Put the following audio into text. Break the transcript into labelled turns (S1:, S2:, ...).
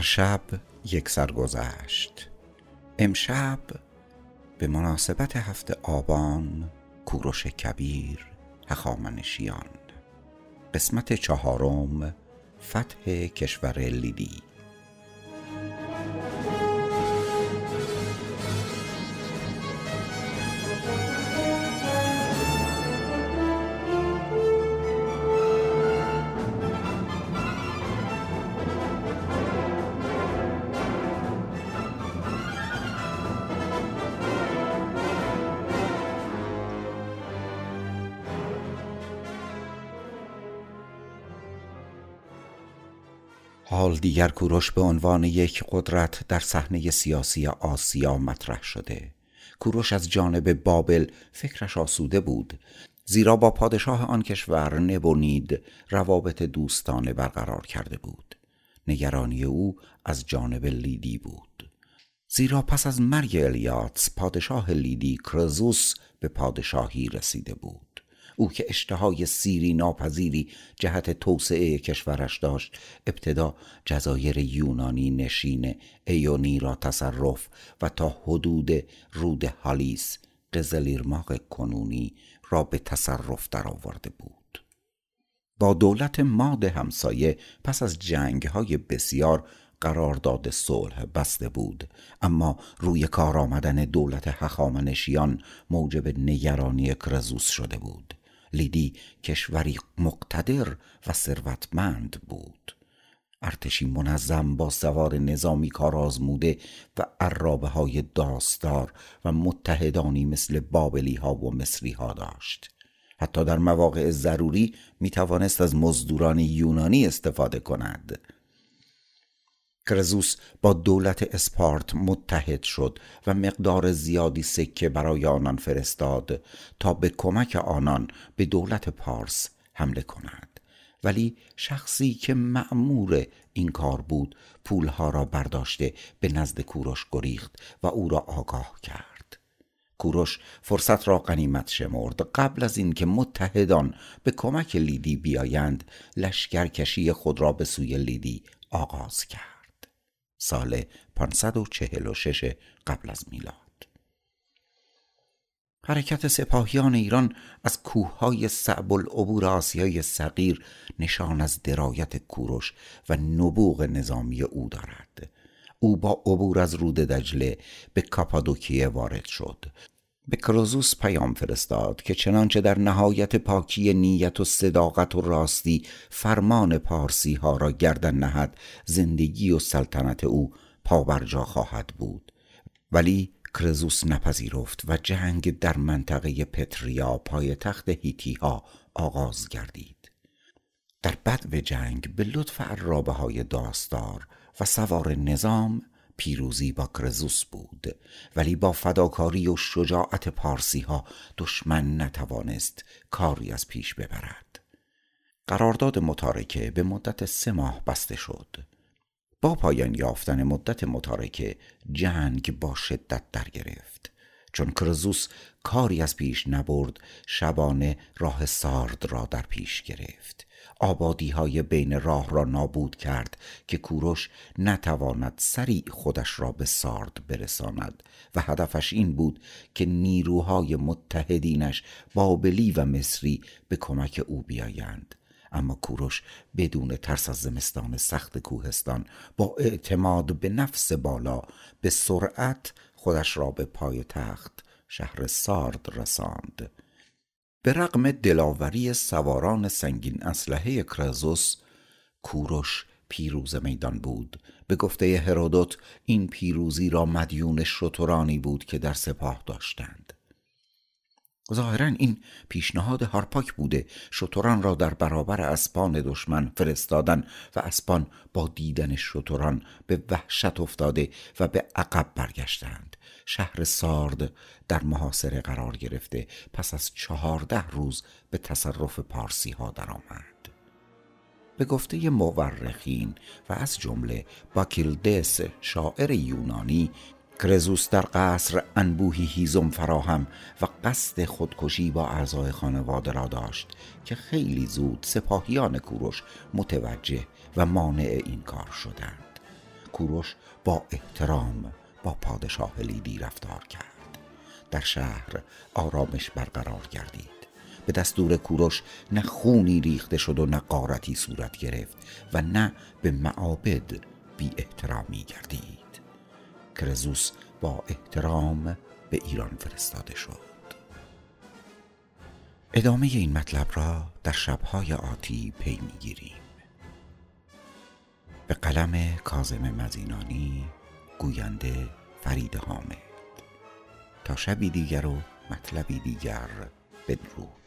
S1: شب یک سر گذشت. امشب به مناسبت هفته آبان کوروش کبیر هخامنشیان قسمت چهارم فتح کشور لیدی حال دیگر کوروش به عنوان یک قدرت در صحنه سیاسی آسیا مطرح شده. کوروش از جانب بابل فکرش آسوده بود زیرا با پادشاه آن کشور نبونید روابط دوستانه برقرار کرده بود. نگرانی او از جانب لیدی بود. زیرا پس از مرگ الیاتس پادشاه لیدی کرزوس به پادشاهی رسیده بود. او که اشتهای سیری ناپذیری جهت توسعه کشورش داشت ابتدا جزایر یونانی نشین ایونی را تصرف و تا حدود رود هالیس قزلیرماغ کنونی را به تصرف درآورده بود. با دولت ماد همسایه پس از جنگ های بسیار قرارداد صلح بسته بود اما روی کار آمدن دولت هخامنشیان موجب نگرانی کرزوس شده بود. لیدی کشوری مقتدر و ثروتمند بود. ارتشی منظم با سوار نظامی کار آزموده و عرابه های داستار و متحدانی مثل بابلی ها و مصری ها داشت. حتی در مواقع ضروری می توانست از مزدوران یونانی استفاده کند. کرزوس با دولت اسپارت متحد شد و مقدار زیادی سکه برای آنان فرستاد تا به کمک آنان به دولت پارس حمله کند. ولی شخصی که معمور این کار بود پولها را برداشته به نزد کوروش گریخت و او را آگاه کرد. کوروش فرصت را غنیمت شمرد. قبل از اینکه متحدان به کمک لیدی بیایند لشکرکشی خود را به سوی لیدی آغاز کرد. سال 546 قبل از میلاد. حرکت سپاهیان ایران از کوههای صعب العبور آسیای صغیر نشان از درایت کوروش و نبوغ نظامی او دارد. او با عبور از رود دجله به کاپادوکیه وارد شد. به کروزوس پیام فرستاد که چنانچه در نهایت پاکی نیت و صداقت و راستی فرمان پارسی ها را گردن نهد زندگی و سلطنت او پابرجا خواهد بود. ولی کرزوس نپذیرفت و جنگ در منطقه پتریا پای تخت هیتی ها آغاز گردید. در بدو جنگ به لطف عرابه های داستار و سوار نظام پیروزی با کرزوس بود ولی با فداکاری و شجاعت پارسی ها دشمن نتوانست کاری از پیش ببرد. قرارداد متارکه به مدت سه ماه بسته شد. با پایان یافتن مدت متارکه جنگ با شدت در گرفت چون کرزوس کاری از پیش نبرد شبانه راه سارد را در پیش گرفت. آبادی های بین راه را نابود کرد که کوروش نتواند سریع خودش را به سارد برساند و هدفش این بود که نیروهای متحدینش بابلی و مصری به کمک او بیایند. اما کوروش بدون ترس از زمستان سخت کوهستان با اعتماد به نفس بالا به سرعت خودش را به پای تخت شهر سارد رساند. به رغم دلاوری سواران سنگین اسلحه کرزوس کوروش پیروز میدان بود. به گفته هرودوت این پیروزی را مدیون شترانی بود که در سپاه داشتند. ظاهرا این پیشنهاد هارپاک بوده شتران را در برابر اسبان دشمن فرستادن و اسبان با دیدن شتران به وحشت افتاده و به عقب برگشتند. شهر سارد در محاصره قرار گرفته. پس از چهارده روز به تصرف پارسی ها درآمد. به گفته مورخین و از جمله باکیلدس شاعر یونانی کرزوس در قصر انبوهی هیزم فراهم و قصد خودکشی با اعضای خانواده را داشت که خیلی زود سپاهیان کوروش متوجه و مانع این کار شدند. کوروش با احترام با پادشاه لیدی رفتار کرد. در شهر آرامش برقرار گردید. به دستور کوروش نه خونی ریخته شد و نه قارتی صورت گرفت و نه به معابد بی احترامی گردید. کرزوس با احترام به ایران فرستاده شد. ادامه این مطلب را در شبهای آتی پی می‌گیریم. به قلم کازم مزینانی گوینده فرید حامد. تا شبی دیگر و مطلبی دیگر بدرود.